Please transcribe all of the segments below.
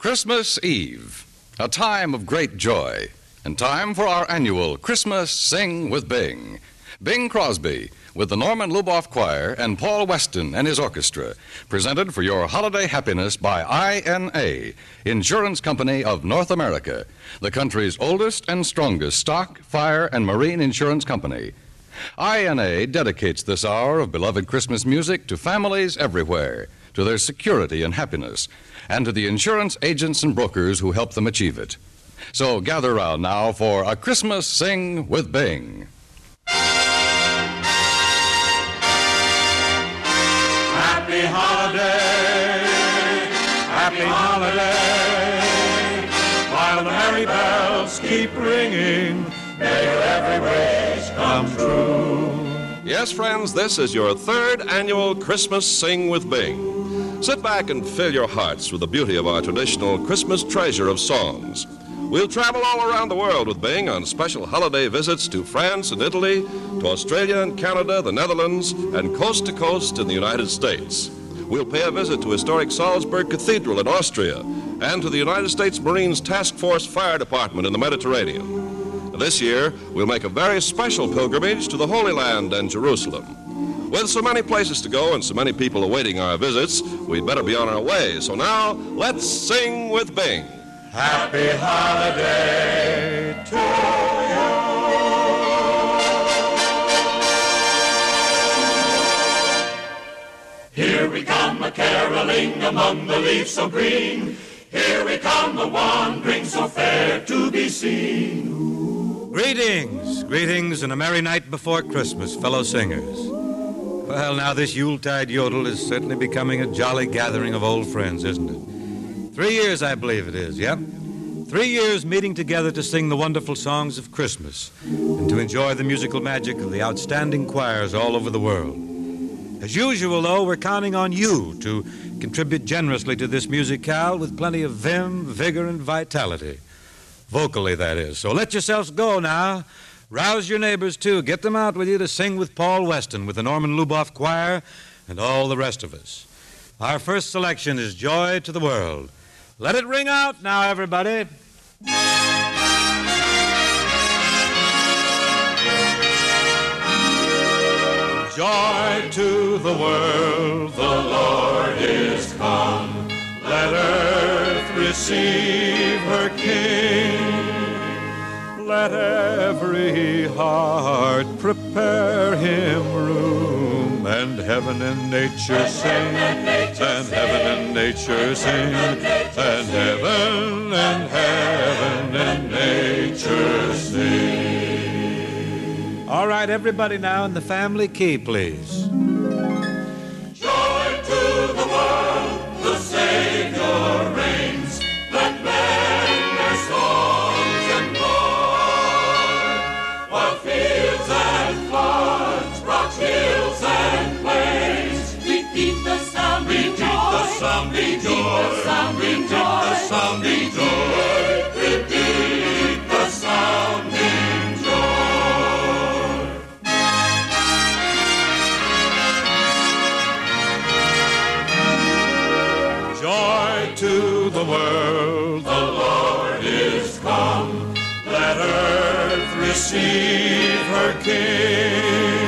Christmas Eve, a time of great joy, and time for our annual Christmas Sing with Bing. Bing Crosby with the Norman Luboff Choir and Paul Weston and his orchestra, presented for your holiday happiness by INA, Insurance Company of North America, the country's oldest and strongest stock, fire, and marine insurance company. INA dedicates this hour of beloved Christmas music to families everywhere, to their security and happiness, and to the insurance agents and brokers who help them achieve it. So gather round now for a Christmas Sing with Bing. Happy holiday, happy holiday. While the merry bells keep ringing, may your every wish come true. Yes, friends, this is your third annual Christmas Sing with Bing. Sit back and fill your hearts with the beauty of our traditional Christmas treasure of songs. We'll travel all around the world with Bing on special holiday visits to France and Italy, to Australia and Canada, the Netherlands, and coast to coast in the United States. We'll pay a visit to historic Salzburg Cathedral in Austria and to the United States Marines Task Force Fire Department in the Mediterranean. This year, we'll make a very special pilgrimage to the Holy Land and Jerusalem. With so many places to go and so many people awaiting our visits, we'd better be on our way. So now, let's sing with Bing. Happy holiday to you. Here we come a caroling among the leaves so green. Here we come a wandering so fair to be seen. Greetings, greetings, and a merry night before Christmas, fellow singers. Well, now this Yuletide yodel is certainly becoming a jolly gathering of old friends, isn't it? Three years, I believe it is, yep. Three years meeting together to sing the wonderful songs of Christmas and to enjoy the musical magic of the outstanding choirs all over the world. As usual, though, we're counting on you to contribute generously to this musicale with plenty of vim, vigor, and vitality. Vocally, that is. So let yourselves go now. Rouse your neighbors, too. Get them out with you to sing with Paul Weston, with the Norman Luboff Choir, and all the rest of us. Our first selection is Joy to the World. Let it ring out now, everybody. Joy to the world, the Lord is come. Let earth receive her. Let every heart prepare him room, and heaven and nature sing, and heaven and nature sing, and heaven and heaven and nature sing. All right, everybody now in the family key, please. Joy to the world, the Savior sounding joy. the sounding joy. the. Repeat the sounding joy. Joy to the world, the Lord is come. Let earth receive her King.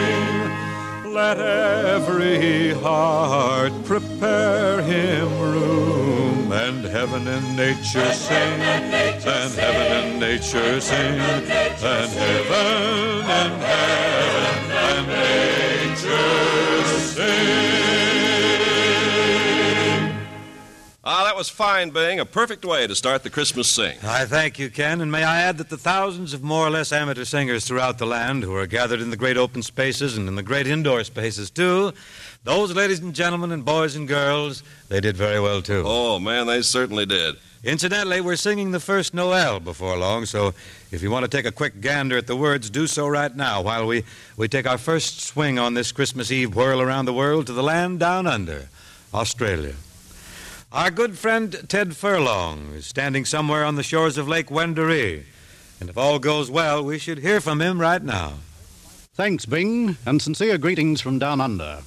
Let every heart prepare him room, and heaven and nature sing, and heaven and nature sing, and heaven and heaven was fine, Bing. A perfect way to start the Christmas sing. I thank you, Ken, and may I add that the thousands of more or less amateur singers throughout the land who are gathered in the great open spaces and in the great indoor spaces, too, those ladies and gentlemen and boys and girls, they did very well, too. Oh, man, they certainly did. Incidentally, we're singing the first Noel before long, so if you want to take a quick gander at the words, do so right now while we, we take our first swing on this Christmas Eve whirl around the world to the land down under, Australia. Our good friend Ted Furlong is standing somewhere on the shores of Lake Wendouree, and if all goes well, we should hear from him right now. Thanks, Bing, and sincere greetings from down under.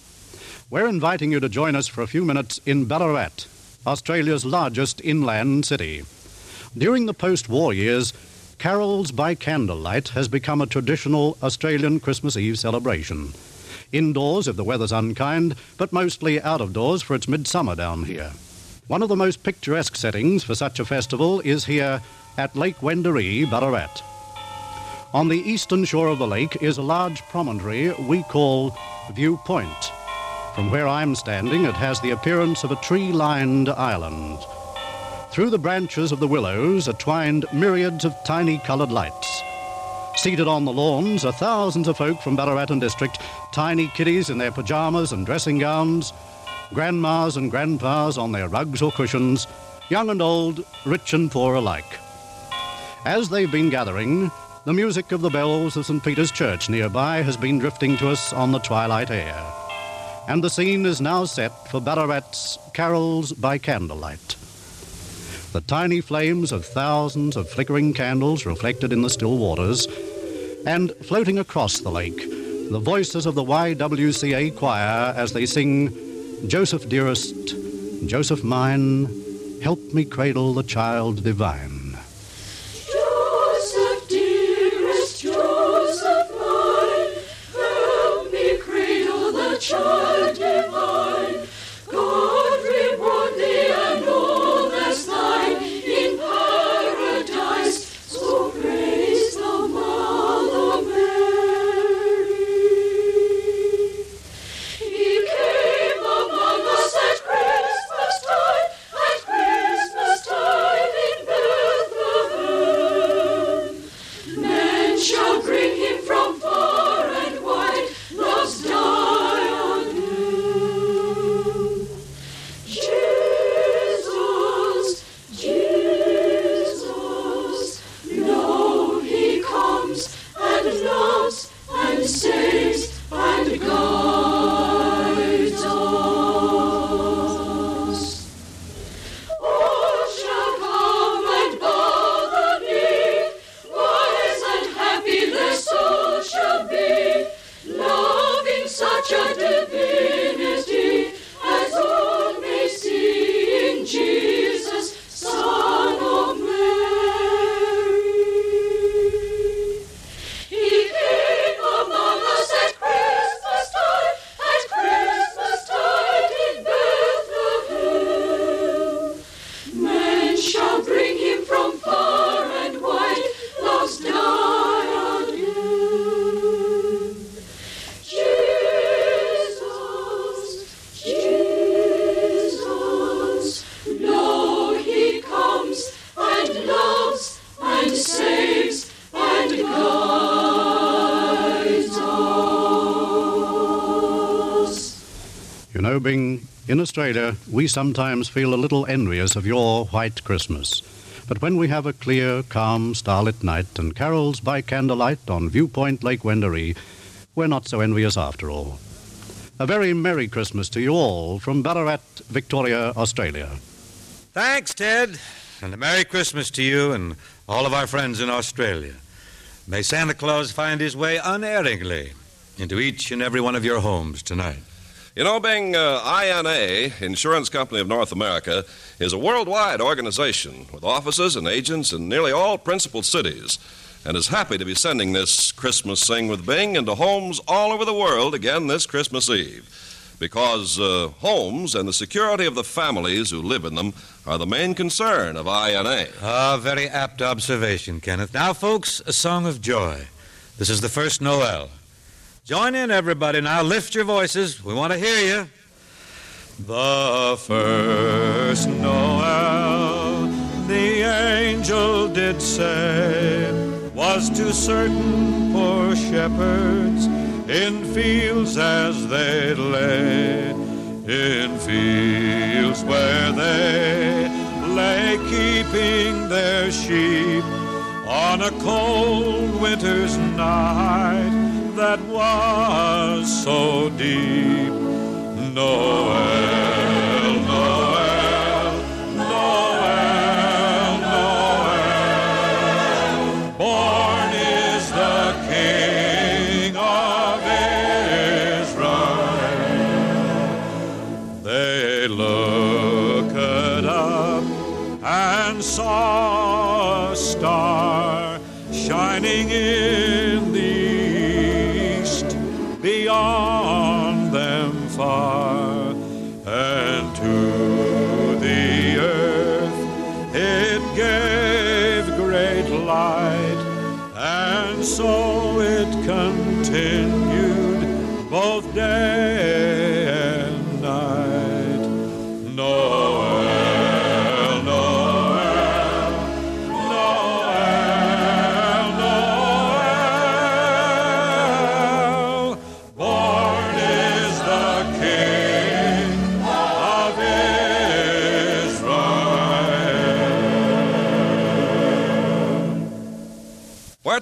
We're inviting you to join us for a few minutes in Ballarat, Australia's largest inland city. During the post war years, Carols by Candlelight has become a traditional Australian Christmas Eve celebration. Indoors if the weather's unkind, but mostly out of doors for its midsummer down here. One of the most picturesque settings for such a festival is here at Lake Wendouree, Ballarat. On the eastern shore of the lake is a large promontory we call View Point. From where I'm standing, it has the appearance of a tree lined island. Through the branches of the willows are twined myriads of tiny coloured lights. Seated on the lawns are thousands of folk from Ballarat and district, tiny kiddies in their pyjamas and dressing gowns, grandmas and grandpas on their rugs or cushions, young and old, rich and poor alike. As they've been gathering, the music of the bells of St. Peter's Church nearby has been drifting to us on the twilight air. And the scene is now set for Ballarat's Carols by Candlelight. The tiny flames of thousands of flickering candles reflected in the still waters, and floating across the lake, the voices of the YWCA choir as they sing, Joseph dearest, Joseph mine, help me cradle the child divine. Australia, we sometimes feel a little envious of your white Christmas. But when we have a clear, calm, starlit night and carols by candlelight on Viewpoint Lake Wendouree, we're not so envious after all. A very Merry Christmas to you all from Ballarat, Victoria, Australia. Thanks, Ted. And a Merry Christmas to you and all of our friends in Australia. May Santa Claus find his way unerringly into each and every one of your homes tonight. You know, uh, INA, Insurance Company of North America, is a worldwide organization with offices and agents in nearly all principal cities and is happy to be sending this Christmas Sing with Bing into homes all over the world again this Christmas Eve. Because uh, homes and the security of the families who live in them are the main concern of INA. Ah, very apt observation, Kenneth. Now, folks, a song of joy. This is the first Noel. Join in, everybody. Now, lift your voices. We want to hear you. The first Noel, the angel did say, was to certain poor shepherds in fields as they lay, in fields where they lay keeping their sheep on a cold winter's night that was so deep. Noel, Noel, Noel, Noel. Born is the King of Israel. They looked up and saw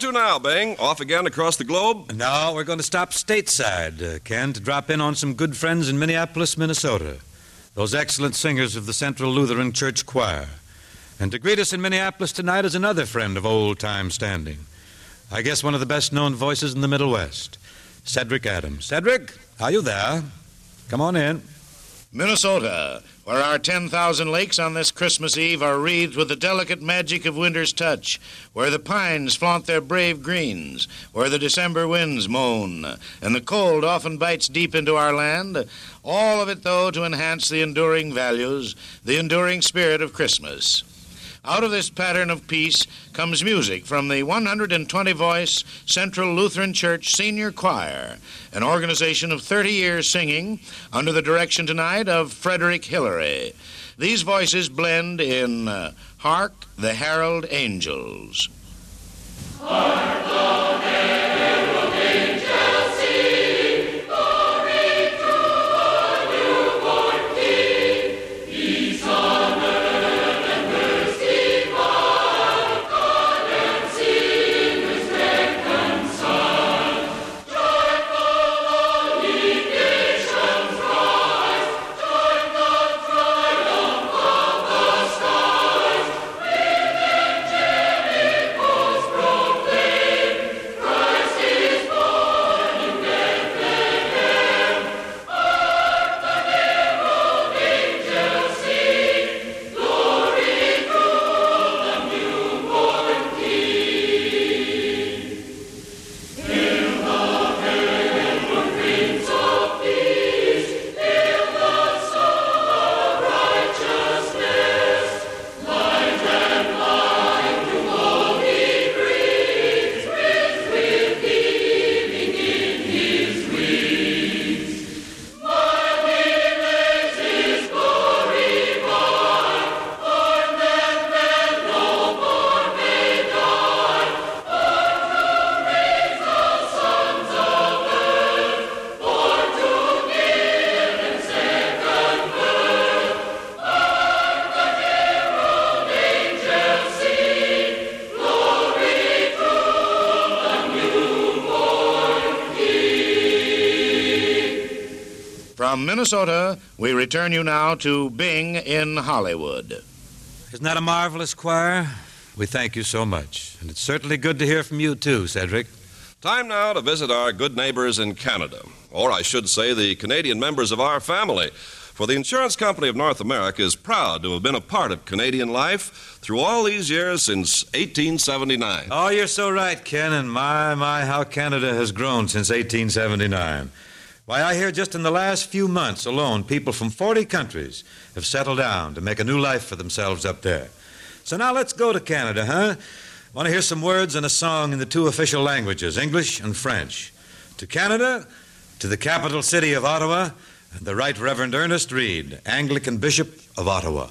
to now, Bing? Off again across the globe? No, we're going to stop stateside, uh, Ken, to drop in on some good friends in Minneapolis, Minnesota. Those excellent singers of the Central Lutheran Church Choir. And to greet us in Minneapolis tonight is another friend of old time standing. I guess one of the best known voices in the Middle West, Cedric Adams. Cedric, are you there? Come on in. Minnesota, where our 10,000 lakes on this Christmas Eve are wreathed with the delicate magic of winter's touch, where the pines flaunt their brave greens, where the December winds moan, and the cold often bites deep into our land, all of it, though, to enhance the enduring values, the enduring spirit of Christmas. Out of this pattern of peace comes music from the 120 voice Central Lutheran Church Senior Choir, an organization of 30 years singing under the direction tonight of Frederick Hillary. These voices blend in uh, Hark the Herald Angels. From Minnesota, we return you now to Bing in Hollywood. Isn't that a marvelous choir? We thank you so much. And it's certainly good to hear from you, too, Cedric. Time now to visit our good neighbors in Canada, or I should say the Canadian members of our family. For the Insurance Company of North America is proud to have been a part of Canadian life through all these years since 1879. Oh, you're so right, Ken, and my, my, how Canada has grown since 1879. Why, I hear just in the last few months alone, people from 40 countries have settled down to make a new life for themselves up there. So now let's go to Canada, huh? Want to hear some words and a song in the two official languages, English and French. To Canada, to the capital city of Ottawa, the Right Reverend Ernest Reed, Anglican Bishop of Ottawa.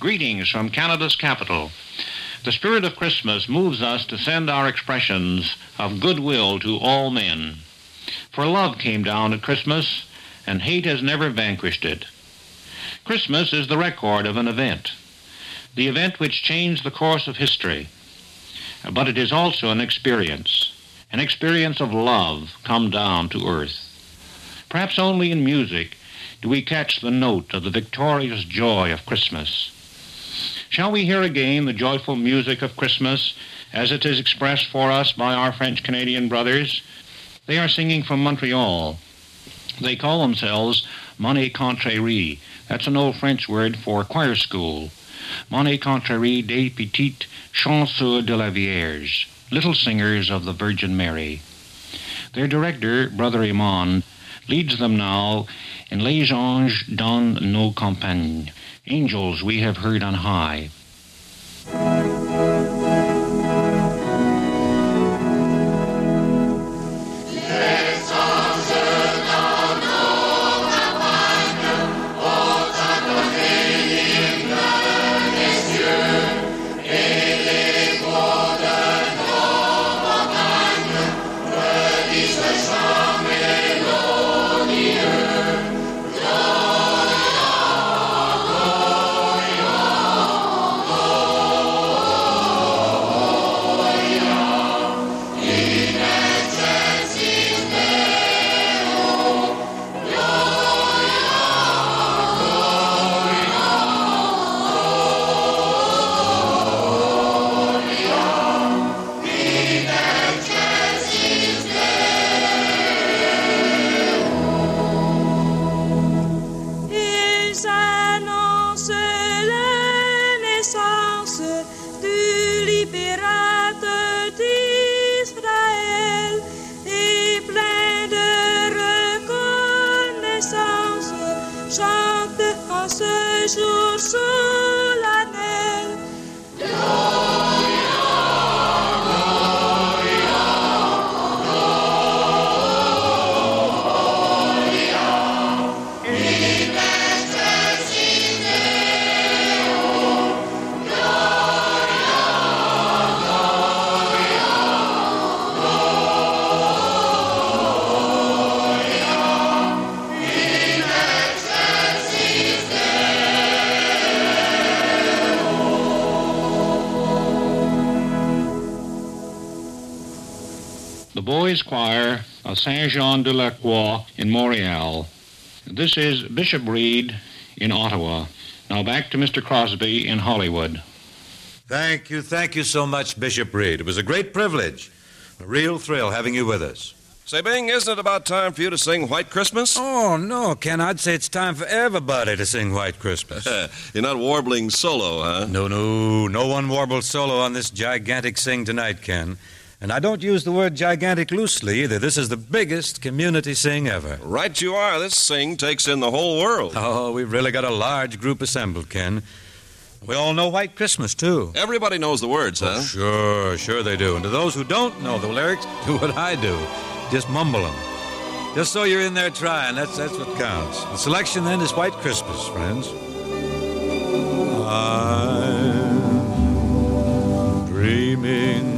Greetings from Canada's capital. The spirit of Christmas moves us to send our expressions of goodwill to all men. For love came down at Christmas, and hate has never vanquished it. Christmas is the record of an event, the event which changed the course of history. But it is also an experience, an experience of love come down to earth. Perhaps only in music do we catch the note of the victorious joy of Christmas. Shall we hear again the joyful music of Christmas as it is expressed for us by our French Canadian brothers? They are singing from Montreal. They call themselves Manécanterie. That's an old French word for choir school. Manécanterie des Petites Chansons de la Vierge, Little Singers of the Virgin Mary. Their director, Brother Imand, leads them now in Les Anges dans nos campagnes, Angels we have heard on high. Boys' choir of Saint Jean de la Croix in Montreal. This is Bishop Reed in Ottawa. Now back to Mr. Crosby in Hollywood. Thank you, thank you so much, Bishop Reed. It was a great privilege, a real thrill having you with us. Say, Bing, isn't it about time for you to sing White Christmas? Oh, no, Ken, I'd say it's time for everybody to sing White Christmas. You're not warbling solo, huh? no, no, no one warbles solo on this gigantic sing tonight, Ken. And I don't use the word gigantic loosely either. This is the biggest community sing ever. Right you are. This sing takes in the whole world. Oh, we've really got a large group assembled, Ken. We all know White Christmas, too. Everybody knows the words, huh? Oh, sure, sure they do. And to those who don't know the lyrics, do what I do. Just mumble them. Just so you're in there trying. That's that's what counts. The selection then is White Christmas, friends. I'm dreaming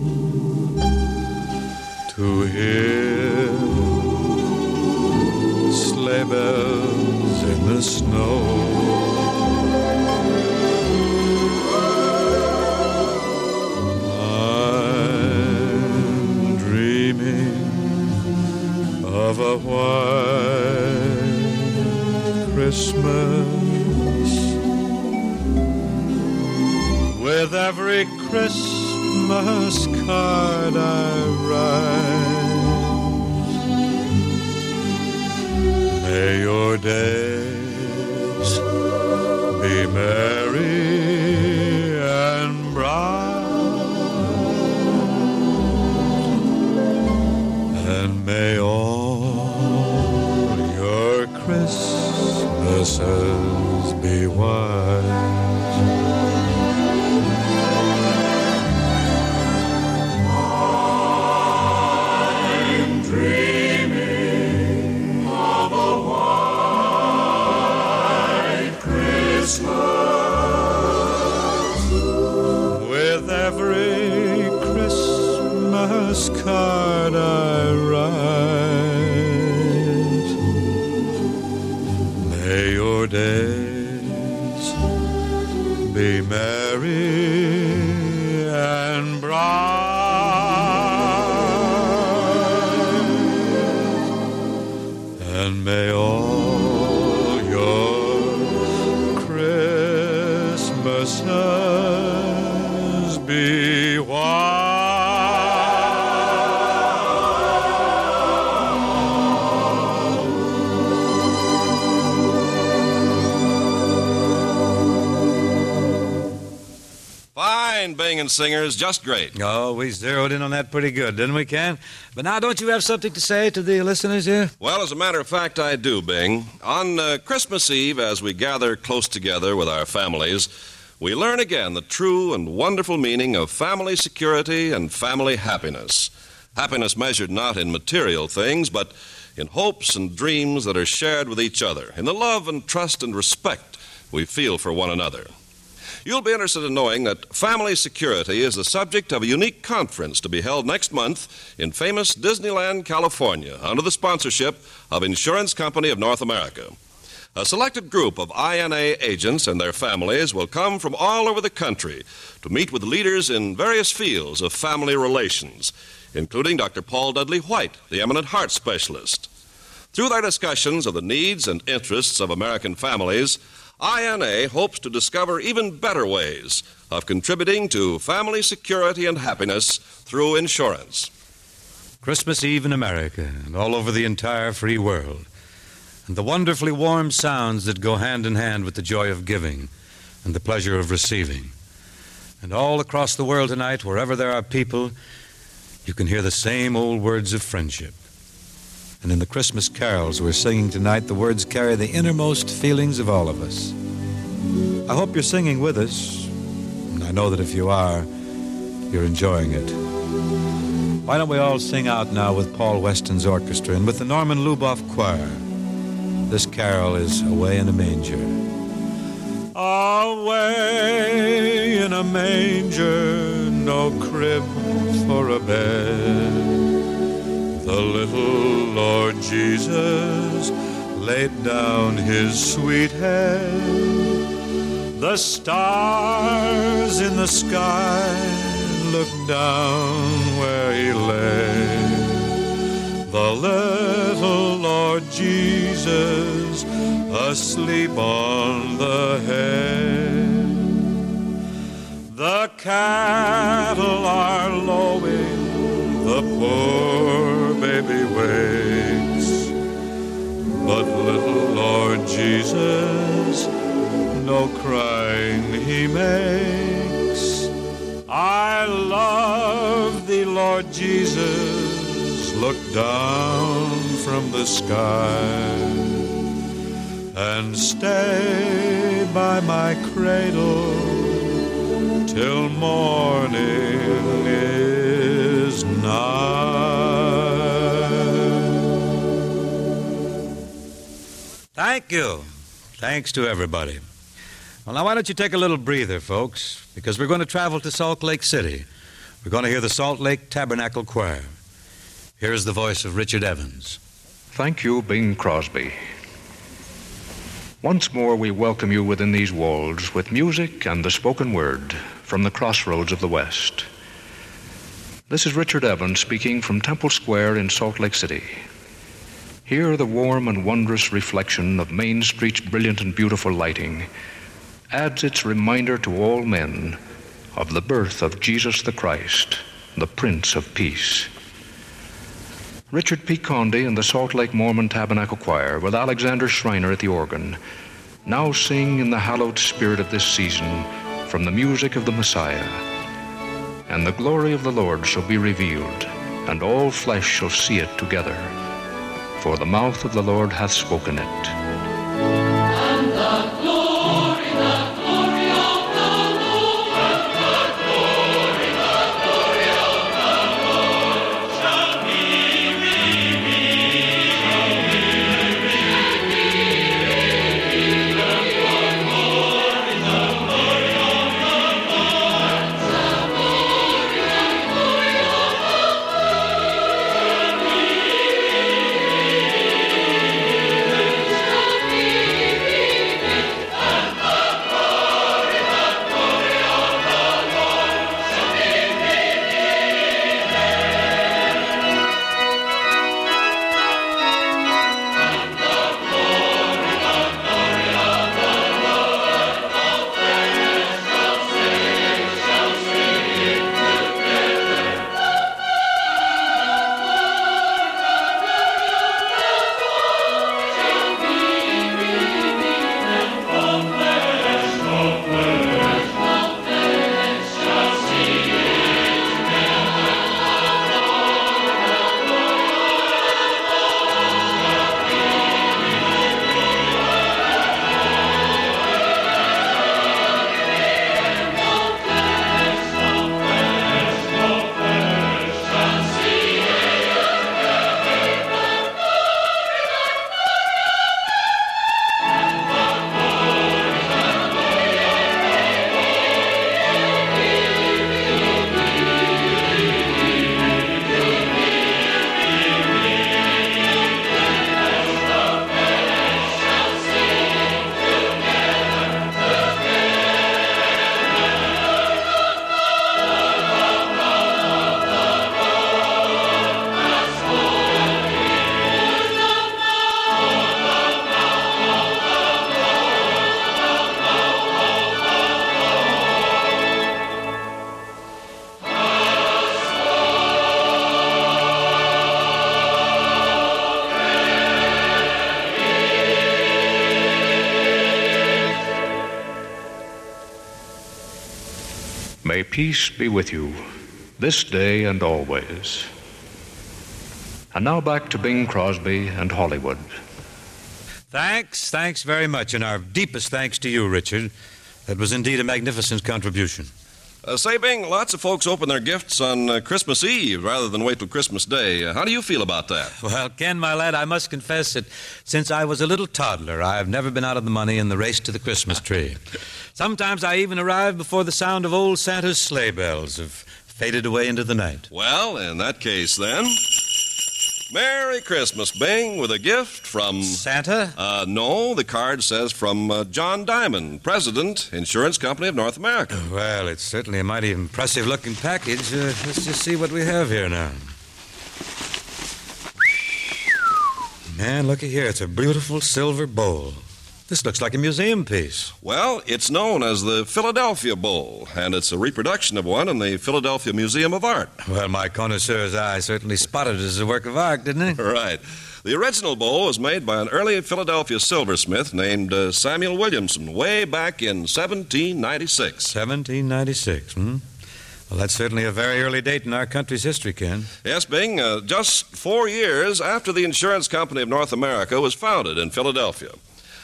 to hear sleigh bells in the snow. Singers, just great. Oh, we zeroed in on that pretty good, didn't we, Ken? But now, don't you have something to say to the listeners here? Well, as a matter of fact, I do, Bing. On uh, Christmas Eve, as we gather close together with our families, we learn again the true and wonderful meaning of family security and family happiness. Happiness measured not in material things, but in hopes and dreams that are shared with each other, in the love and trust and respect we feel for one another. You'll be interested in knowing that family security is the subject of a unique conference to be held next month in famous Disneyland, California, under the sponsorship of Insurance Company of North America. A selected group of INA agents and their families will come from all over the country to meet with leaders in various fields of family relations, including Dr. Paul Dudley White, the eminent heart specialist. Through their discussions of the needs and interests of American families, INA hopes to discover even better ways of contributing to family security and happiness through insurance. Christmas Eve in America and all over the entire free world. And the wonderfully warm sounds that go hand in hand with the joy of giving and the pleasure of receiving. And all across the world tonight, wherever there are people, you can hear the same old words of friendship. And in the Christmas carols we're singing tonight, the words carry the innermost feelings of all of us. I hope you're singing with us, and I know that if you are, you're enjoying it. Why don't we all sing out now with Paul Weston's orchestra and with the Norman Luboff Choir? This carol is Away in a Manger. Away in a manger, no crib for a bed. The little Lord Jesus laid down his sweet head. The stars in the sky looked down where he lay. The little Lord Jesus asleep on the hay. The cattle are lowing, the poor baby wakes. But little Lord Jesus, no crying he makes. I love thee, Lord Jesus, look down from the sky and stay by my cradle till morning is nigh. Thank you. Thanks to everybody. Well, now, why don't you take a little breather, folks? Because we're going to travel to Salt Lake City. We're going to hear the Salt Lake Tabernacle Choir. Here's the voice of Richard Evans. Thank you, Bing Crosby. Once more, we welcome you within these walls with music and the spoken word from the crossroads of the West. This is Richard Evans speaking from Temple Square in Salt Lake City. Here, the warm and wondrous reflection of Main Street's brilliant and beautiful lighting adds its reminder to all men of the birth of Jesus the Christ, the Prince of Peace. Richard P. Condie and the Salt Lake Mormon Tabernacle Choir, with Alexander Schreiner at the organ, now sing in the hallowed spirit of this season from the music of the Messiah. And the glory of the Lord shall be revealed, and all flesh shall see it together. For the mouth of the Lord hath spoken it. Peace be with you this day and always. And now back to Bing Crosby and Hollywood. Thanks, thanks very much, and our deepest thanks to you, Richard. That was indeed a magnificent contribution. Uh, say, Bing, lots of folks open their gifts on uh, Christmas Eve rather than wait till Christmas Day. Uh, how do you feel about that? Well, Ken, my lad, I must confess that since I was a little toddler, I have never been out of the money in the race to the Christmas tree. Sometimes I even arrive before the sound of old Santa's sleigh bells have faded away into the night. Well, in that case, then. Merry Christmas, Bing, with a gift from. Santa? Uh, no, the card says from uh, John Diemand, President, Insurance Company of North America. Well, it's certainly a mighty impressive looking package. Uh, let's just see what we have here now. Man, looky here. It's a beautiful silver bowl. This looks like a museum piece. Well, it's known as the Philadelphia Bowl, and it's a reproduction of one in the Philadelphia Museum of Art. Well, my connoisseur's eye certainly spotted it as a work of art, didn't it? Right. The original bowl was made by an early Philadelphia silversmith named uh, Samuel Williamson way back in 1796. 1796, hmm? Well, that's certainly a very early date in our country's history, Ken. Yes, Bing, uh, just four years after the Insurance Company of North America was founded in Philadelphia.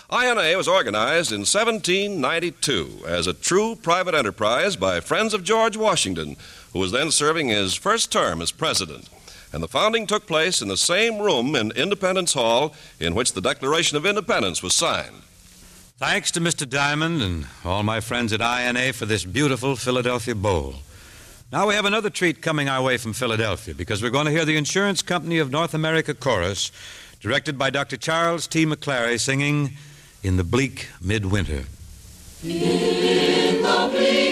INA was organized in 1792 as a true private enterprise by friends of George Washington, who was then serving his first term as president. And the founding took place in the same room in Independence Hall in which the Declaration of Independence was signed. Thanks to Mr. Diemand and all my friends at INA for this beautiful Philadelphia bowl. Now we have another treat coming our way from Philadelphia because we're going to hear the Insurance Company of North America chorus, directed by Dr. Charles T. McClary, singing In the Bleak Midwinter. In the bleak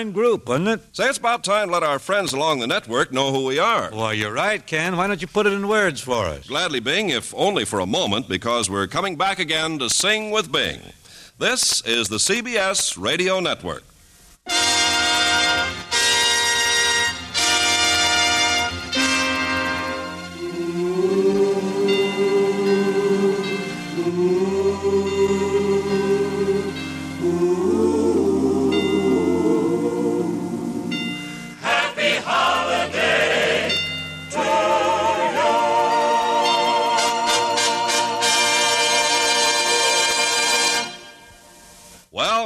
fine group, wasn't it? Say, it's about time to let our friends along the network know who we are. Well, you're right, Ken. Why don't you put it in words for us? Gladly, Bing, if only for a moment, because we're coming back again to sing with Bing. This is the CBS Radio Network.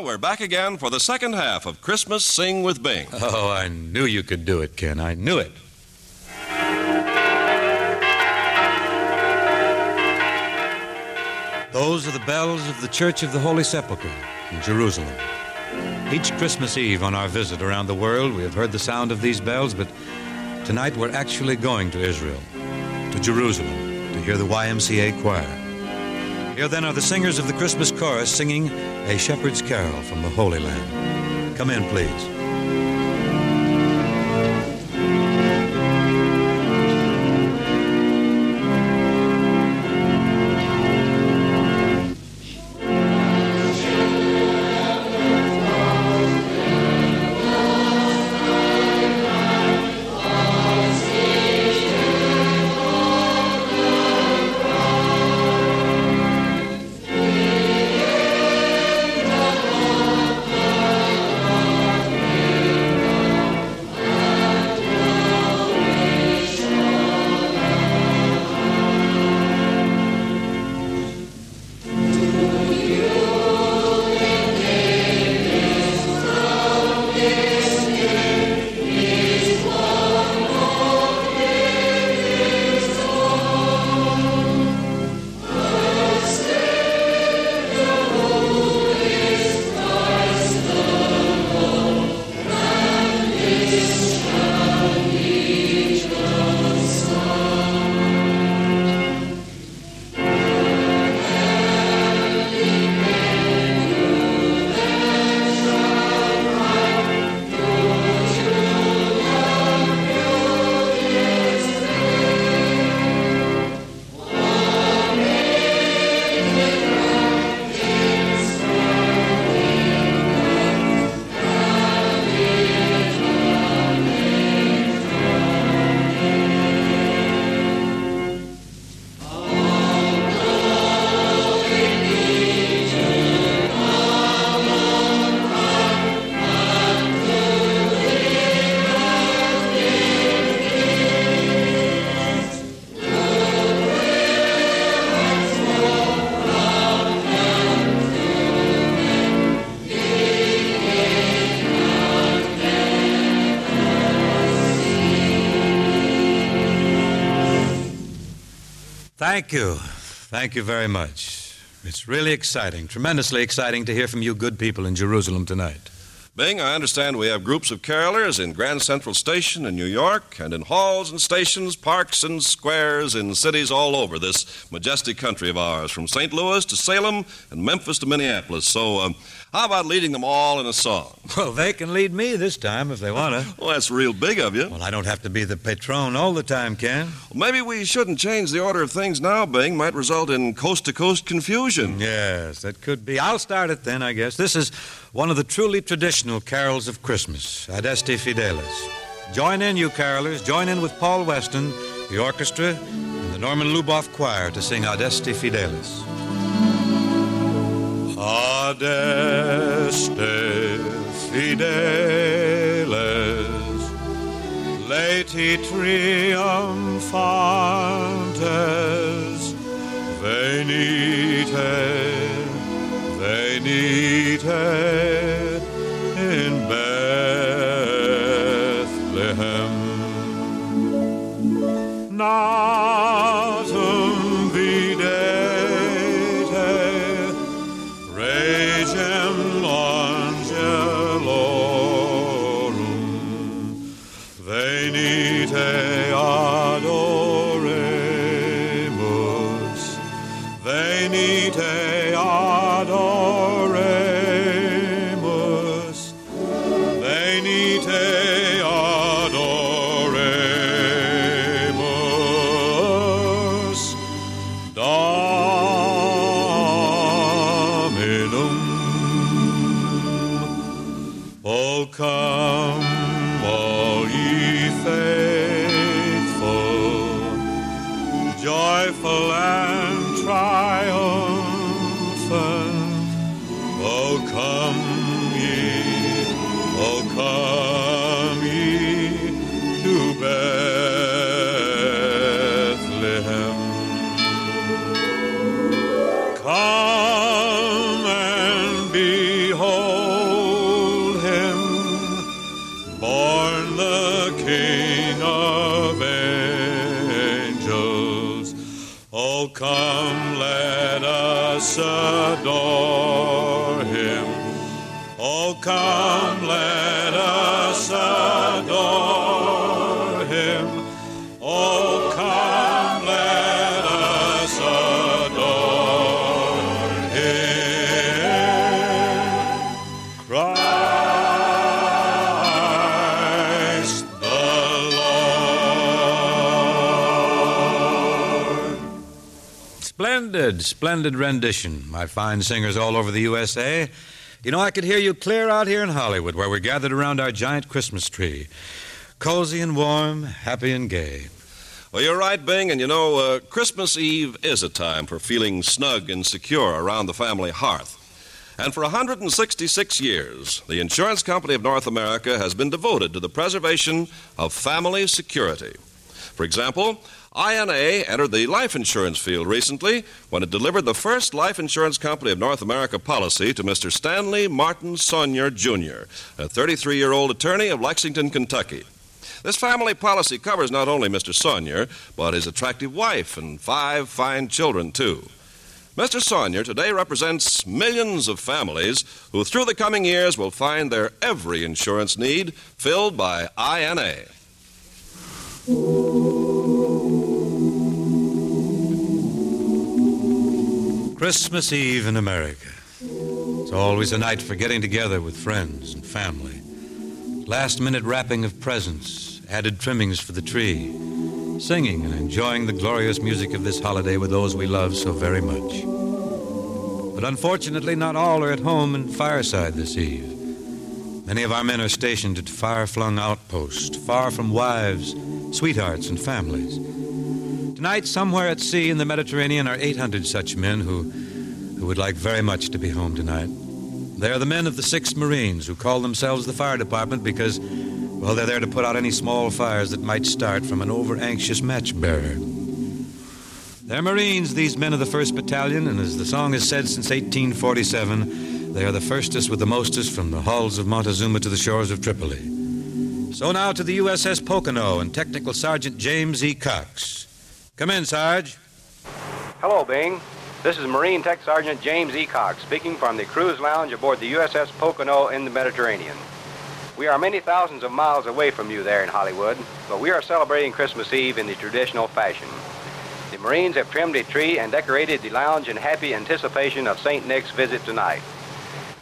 We're back again for the second half of Christmas Sing with Bing. Oh, I knew you could do it, Ken. I knew it. Those are the bells of the Church of the Holy Sepulchre in Jerusalem. Each Christmas Eve on our visit around the world, we have heard the sound of these bells, but tonight we're actually going to Israel, to Jerusalem, to hear the YMCA choir. Here then are the singers of the Christmas chorus singing a shepherd's carol from the Holy Land. Come in, please. Thank you. Thank you very much. It's really exciting, tremendously exciting to hear from you good people in Jerusalem tonight. Bing, I understand we have groups of carolers in Grand Central Station in New York and in halls and stations, parks and squares in cities all over this majestic country of ours, from St. Louis to Salem and Memphis to Minneapolis. So, um, how about leading them all in a song? Well, they can lead me this time if they want to. Well, that's real big of you. Well, I don't have to be the patron all the time, Ken. Well, maybe we shouldn't change the order of things now, Bing. Might result in coast to coast confusion. Yes, that could be. I'll start it then, I guess. This is one of the truly traditional carols of Christmas, Adeste Fideles. Join in, you carolers. Join in with Paul Weston, the orchestra, and the Norman Luboff Choir to sing Adeste Fideles. Adeste Fideles, laeti triumphantes, venite, venite Splendid, splendid rendition, my fine singers all over the USA. You know, I could hear you clear out here in Hollywood, where we're gathered around our giant Christmas tree. Cozy and warm, happy and gay. Well, you're right, Bing, and you know, uh, Christmas Eve is a time for feeling snug and secure around the family hearth. And for 166 years, the Insurance Company of North America has been devoted to the preservation of family security. For example, INA entered the life insurance field recently when it delivered the first Life Insurance Company of North America policy to Mr. Stanley Martin Sonier, Jr., a 33 year old attorney of Lexington, Kentucky. This family policy covers not only Mr. Sonier, but his attractive wife and five fine children, too. Mr. Sonier today represents millions of families who, through the coming years, will find their every insurance need filled by INA. Christmas Eve in America. It's always a night for getting together with friends and family. Last minute wrapping of presents, added trimmings for the tree, singing and enjoying the glorious music of this holiday with those we love so very much. But unfortunately, not all are at home in Fireside this eve. Many of our men are stationed at far flung outposts, far from wives, sweethearts, and families. Tonight, somewhere at sea in the Mediterranean, are 800 such men who, who would like very much to be home tonight. They are the men of the 6th Marines who call themselves the fire department because, well, they're there to put out any small fires that might start from an over anxious match bearer. They're Marines, these men of the 1st Battalion, and as the song has said since 1847, they are the firstest with the mostest from the hulls of Montezuma to the shores of Tripoli. So now to the USS Pocono and Technical Sergeant James E. Cox. Come in, Sarge. Hello, Bing. This is Marine Tech Sergeant James E. Cox speaking from the cruise lounge aboard the USS Pocono in the Mediterranean. We are many thousands of miles away from you there in Hollywood, but we are celebrating Christmas Eve in the traditional fashion. The Marines have trimmed a tree and decorated the lounge in happy anticipation of St. Nick's visit tonight.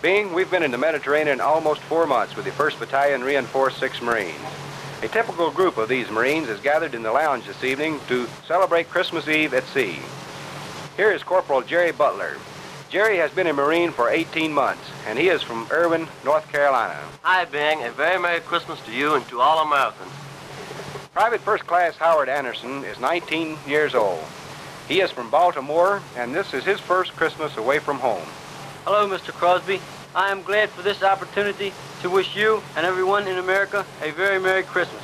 Bing, we've been in the Mediterranean almost four months with the 1st Battalion Reinforced 6 Marines. A typical group of these Marines is gathered in the lounge this evening to celebrate Christmas Eve at sea. Here is Corporal Jerry Butler. Jerry has been a Marine for 18 months, and he is from Irvine, North Carolina. Hi, Bing. A very Merry Christmas to you and to all Americans. Private First Class Howard Anderson is 19 years old. He is from Baltimore, and this is his first Christmas away from home. Hello, Mr. Crosby. I am glad for this opportunity to wish you and everyone in America a very Merry Christmas.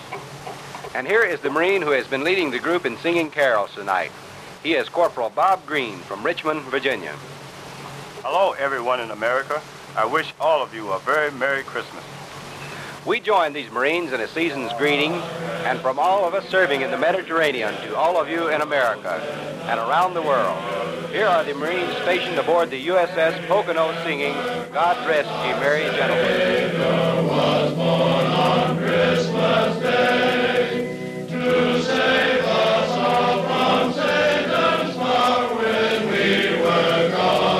And here is the Marine who has been leading the group in singing carols tonight. He is Corporal Bob Green from Richmond, Virginia. Hello, everyone in America. I wish all of you a very Merry Christmas. We join these Marines in a season's greeting, and from all of us serving in the Mediterranean to all of you in America and around the world. Here are the Marines stationed aboard the USS Pocono singing, God Rest Ye Merry Gentlemen. from Satan's power when we were gone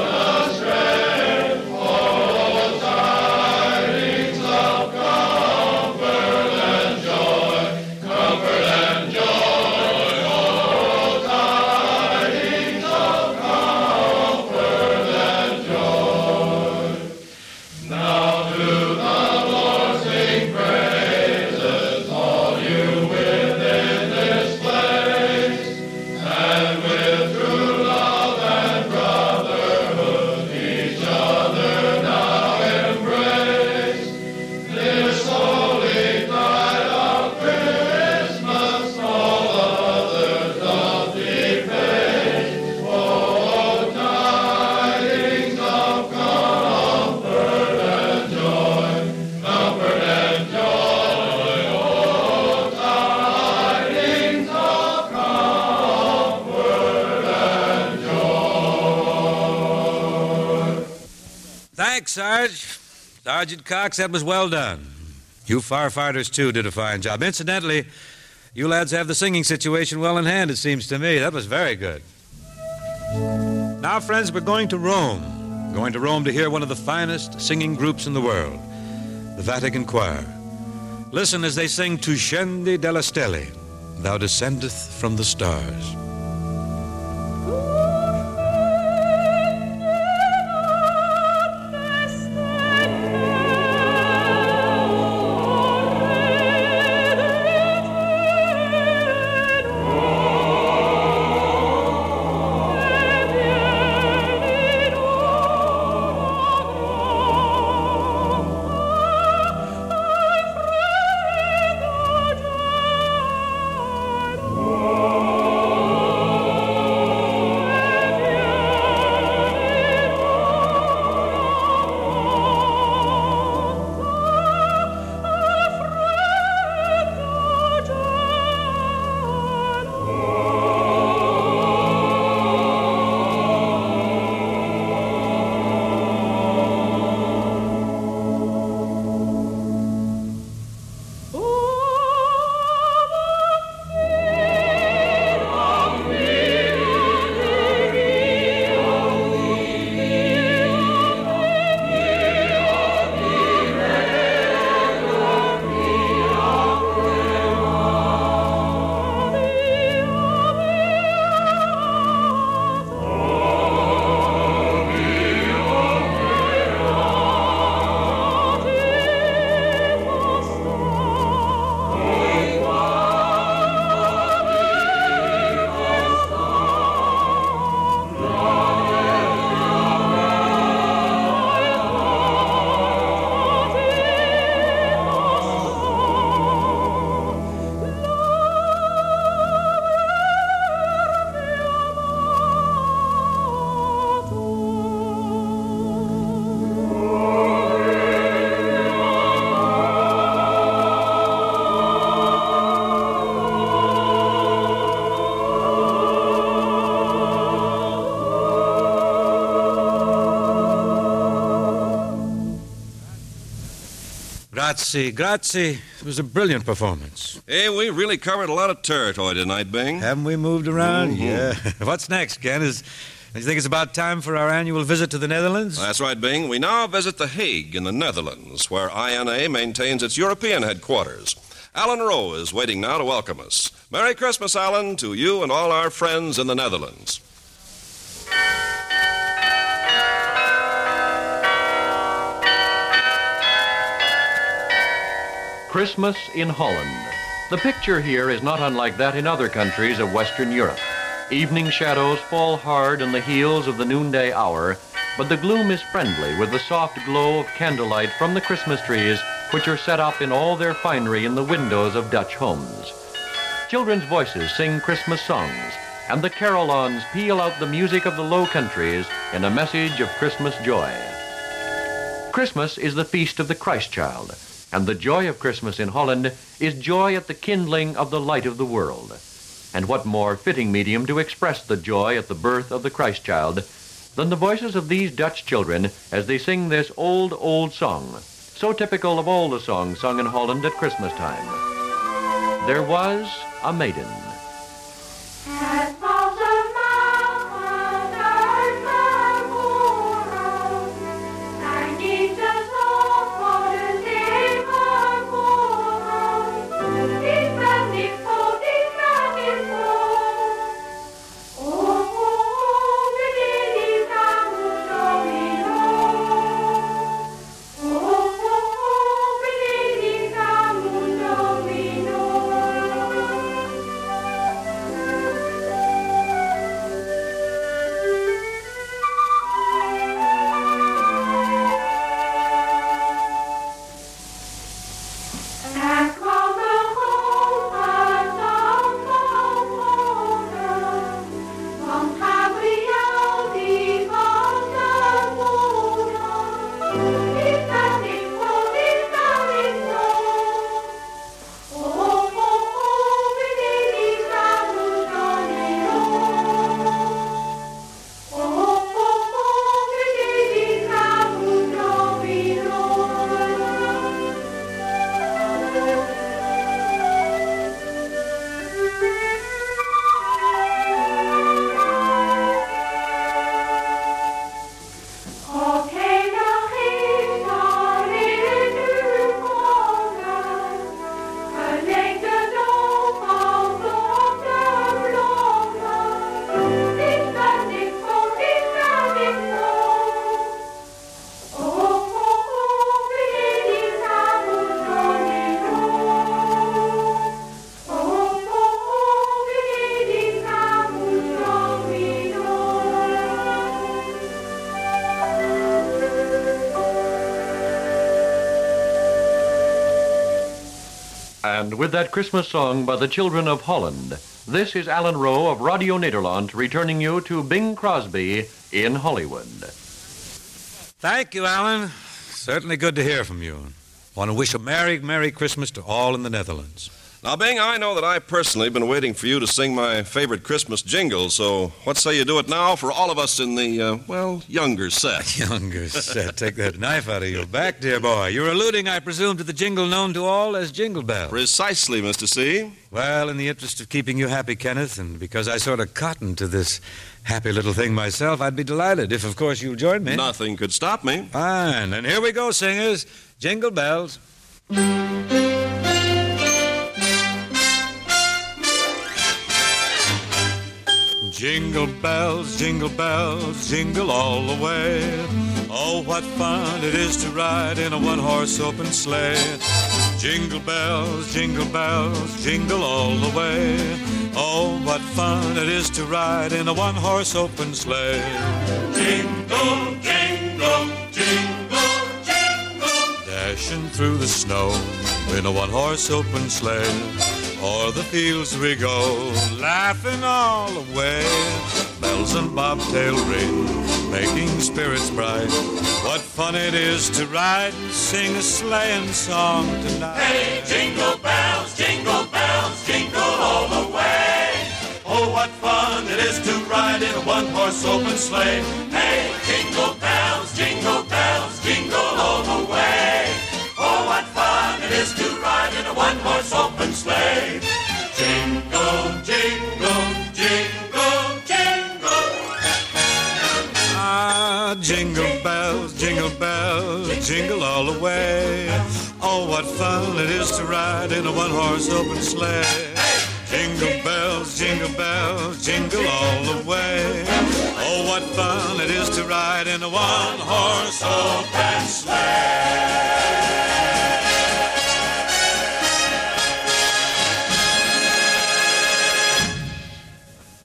Cox, that was well done. You firefighters, too, did a fine job. Incidentally, you lads have the singing situation well in hand, it seems to me. That was very good. Now, friends, we're going to Rome. Going to Rome to hear one of the finest singing groups in the world, the Vatican Choir. Listen as they sing Tu scendi dalle stelle, Thou descendeth from the stars. Grazie, grazie. It was a brilliant performance. Hey, we really covered a lot of territory tonight, Bing. Haven't we moved around? Mhm. Yeah. What's next, Ken? Is, do you think it's about time for our annual visit to the Netherlands? That's right, Bing. We now visit The Hague in the Netherlands, where INA maintains its European headquarters. Alan Rowe is waiting now to welcome us. Merry Christmas, Alan, to you and all our friends in the Netherlands. Christmas in Holland. The picture here is not unlike that in other countries of Western Europe. Evening shadows fall hard on the heels of the noonday hour, but the gloom is friendly with the soft glow of candlelight from the Christmas trees, which are set up in all their finery in the windows of Dutch homes. Children's voices sing Christmas songs, and the carillons peal out the music of the Low Countries in a message of Christmas joy. Christmas is the feast of the Christ child, and the joy of Christmas in Holland is joy at the kindling of the light of the world. And what more fitting medium to express the joy at the birth of the Christ child than the voices of these Dutch children as they sing this old, old song, so typical of all the songs sung in Holland at Christmas time. There was a maiden. With that Christmas song by the children of Holland, this is Alan Rowe of Radio Nederland returning you to Bing Crosby in Hollywood. Thank you, Alan. Certainly good to hear from you. Want to wish a Merry, Merry Christmas to all in the Netherlands. Now, Bing, I know that I personally have been waiting for you to sing my favorite Christmas jingle, so what say you do it now for all of us in the, uh, well, younger set? Younger set. Take that knife out of your back, dear boy. You're alluding, I presume, to the jingle known to all as Jingle Bell. Precisely, Mr. C. Well, in the interest of keeping you happy, Kenneth, and because I sort of cottoned to this happy little thing myself, I'd be delighted if, of course, you'll join me. Nothing could stop me. Fine. And here we go, singers. Jingle bells. Jingle bells, jingle bells, jingle all the way. Oh, what fun it is to ride in a one horse open sleigh. Jingle bells, jingle bells, jingle all the way. Oh, what fun it is to ride in a one horse open sleigh. Jingle, jingle, jingle, jingle. Dashing through the snow in a one horse open sleigh. O'er the fields we go, laughing all the way. Bells and bobtail ring, making spirits bright. What fun it is to ride and sing a sleighing song tonight. Hey, jingle bells, jingle bells, jingle all the way. Oh, what fun it is to ride in a one-horse open sleigh. Hey, jingle bells, jingle bells, jingle all the way. Oh, what fun it is to sleigh. Jingle, jingle, jingle, jingle. Ah, jingle bells, jingle bells, jingle all the way. Oh, what fun it is to ride in a one horse open sleigh. Jingle bells, jingle bells, jingle all the way. Oh, what fun it is to ride in a one horse open sleigh.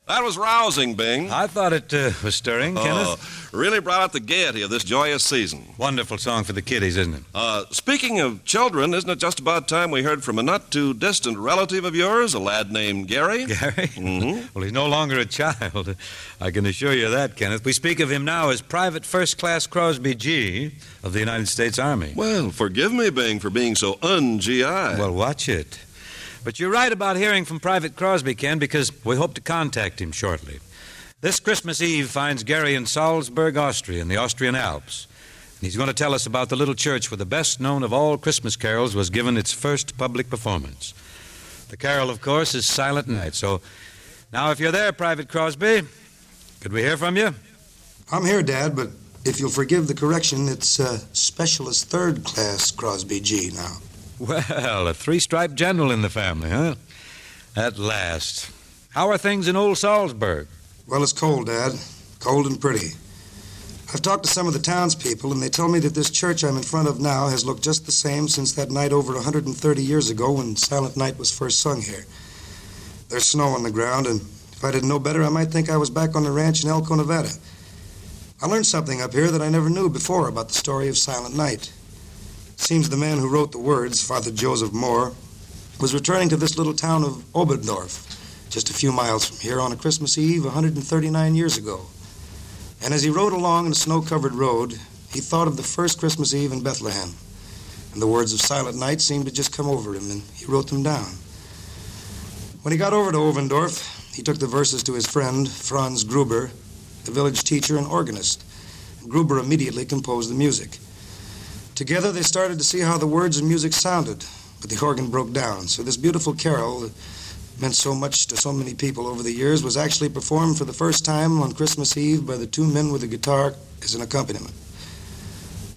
That was rousing, Bing. I thought it uh, was stirring, Oh, Kenneth. really brought out the gaiety of this joyous season. Wonderful song for the kiddies, isn't it? Uh, speaking of children, isn't it just about time we heard from a not too distant relative of yours, a lad named Gary? Gary? hmm Well, he's no longer a child. I can assure you that, Kenneth. We speak of him now as Private First Class Crosby G of the United States Army. Well, forgive me, Bing, for being so un-GI. Well, watch it. But you're right about hearing from Private Crosby, Ken, because we hope to contact him shortly. This Christmas Eve finds Gary in Salzburg, Austria, in the Austrian Alps. And he's going to tell us about the little church where the best known of all Christmas carols was given its first public performance. The carol, of course, is Silent Night. So now, if you're there, Private Crosby, could we hear from you? I'm here, Dad, but if you'll forgive the correction, it's uh, Specialist Third Class Crosby G now. Well, a three striped general in the family, huh? At last. How are things in old Salzburg? Well, it's cold, Dad. Cold and pretty. I've talked to some of the townspeople, and they tell me that this church I'm in front of now has looked just the same since that night over 130 years ago when Silent Night was first sung here. There's snow on the ground, and if I didn't know better, I might think I was back on the ranch in Elko, Nevada. I learned something up here that I never knew before about the story of Silent Night. Seems the man who wrote the words, Father Joseph Mohr, was returning to this little town of Oberndorf, just a few miles from here, on a Christmas Eve 139 years ago. And as he rode along the snow covered road, he thought of the first Christmas Eve in Bethlehem. And the words of Silent Night seemed to just come over him, and he wrote them down. When he got over to Oberndorf, he took the verses to his friend, Franz Gruber, the village teacher and organist. Gruber immediately composed the music. Together they started to see how the words and music sounded, but the organ broke down. So this beautiful carol that meant so much to so many people over the years was actually performed for the first time on Christmas Eve by the two men with the guitar as an accompaniment.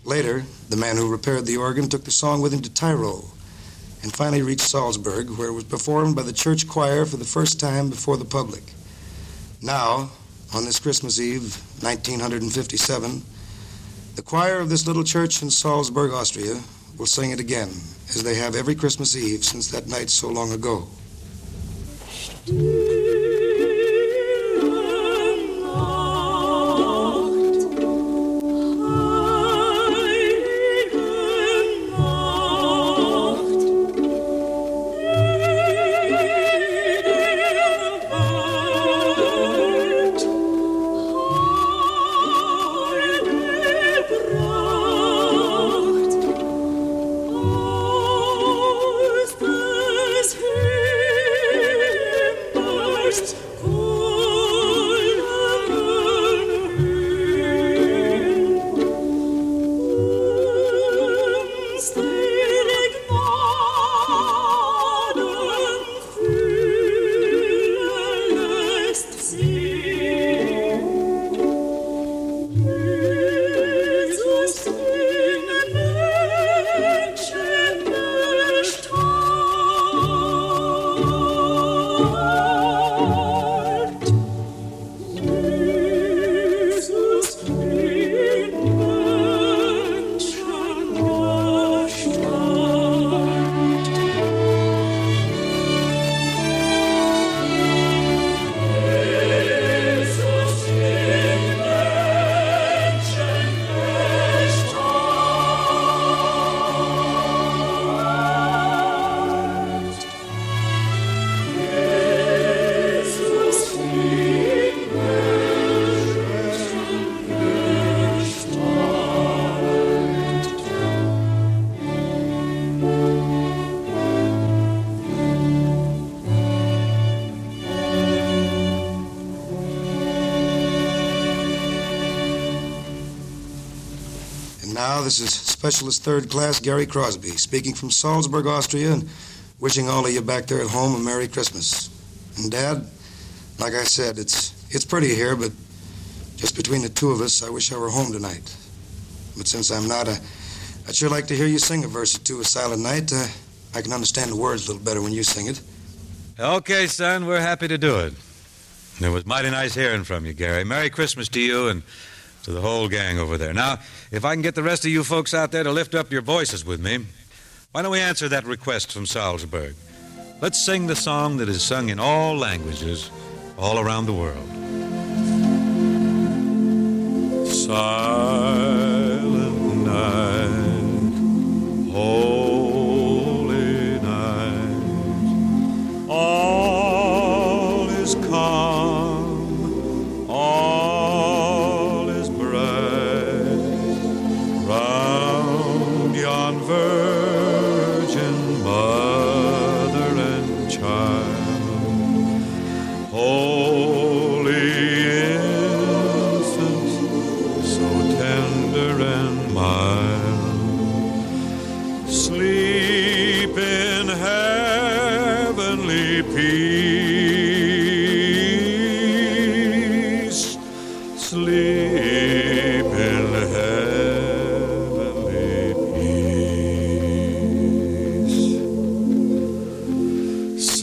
Later, the man who repaired the organ took the song with him to Tyrol and finally reached Salzburg, where it was performed by the church choir for the first time before the public. Now, on this Christmas Eve, 1957, the choir of this little church in Salzburg, Austria, will sing it again, as they have every Christmas Eve since that night so long ago. Is Specialist Third Class Gary Crosby speaking from Salzburg, Austria, and wishing all of you back there at home a Merry Christmas. And, Dad, like I said, it's it's pretty here, but just between the two of us, I wish I were home tonight. But since I'm not, I, I'd sure like to hear you sing a verse or two of Silent Night. Uh, I can understand the words a little better when you sing it. Okay, son, we're happy to do it. It was mighty nice hearing from you, Gary. Merry Christmas to you and to the whole gang over there. Now, if I can get the rest of you folks out there to lift up your voices with me, why don't we answer that request from Salzburg? Let's sing the song that is sung in all languages all around the world. Silent night, holy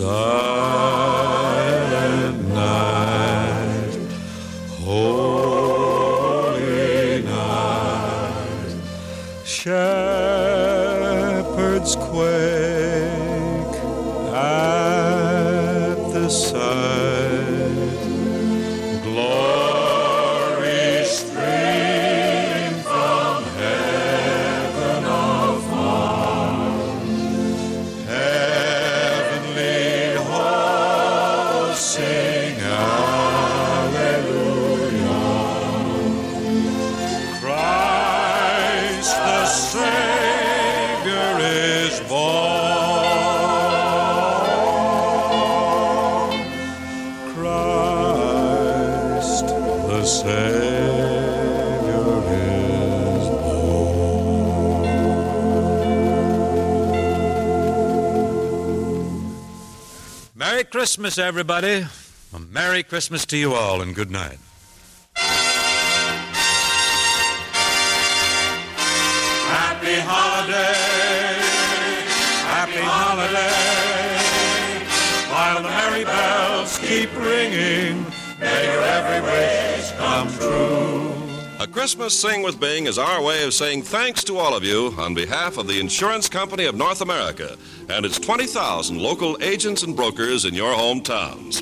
peace. Christmas, everybody. A Merry Christmas to you all, and good night. Happy holiday, happy holiday. While the merry bells keep ringing, may your every wish come true. A Christmas Sing with Bing is our way of saying thanks to all of you on behalf of the Insurance Company of North America and its 20,000 local agents and brokers in your hometowns.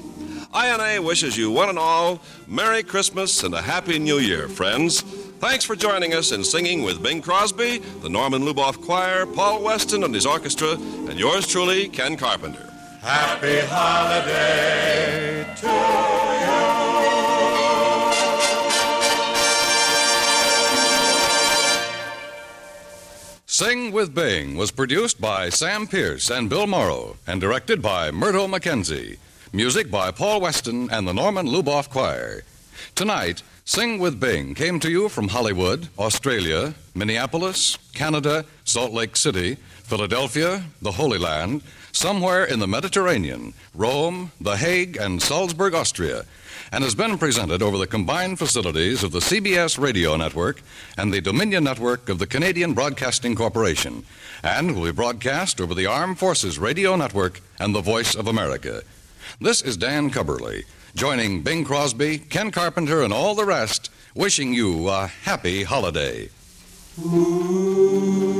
INA wishes you one and all Merry Christmas and a Happy New Year, friends. Thanks for joining us in singing with Bing Crosby, the Norman Luboff Choir, Paul Weston and his orchestra, and yours truly, Ken Carpenter. Happy holiday to Sing with Bing was produced by Sam Pierce and Bill Morrow and directed by Myrtle McKenzie. Music by Paul Weston and the Norman Luboff Choir. Tonight, Sing with Bing came to you from Hollywood, Australia, Minneapolis, Canada, Salt Lake City, Philadelphia, the Holy Land, somewhere in the Mediterranean, Rome, The Hague, and Salzburg, Austria, and has been presented over the combined facilities of the CBS Radio Network and the Dominion Network of the Canadian Broadcasting Corporation, and will be broadcast over the Armed Forces Radio Network and the Voice of America. This is Dan Cubberly, joining Bing Crosby, Ken Carpenter, and all the rest, wishing you a happy holiday. Ooh.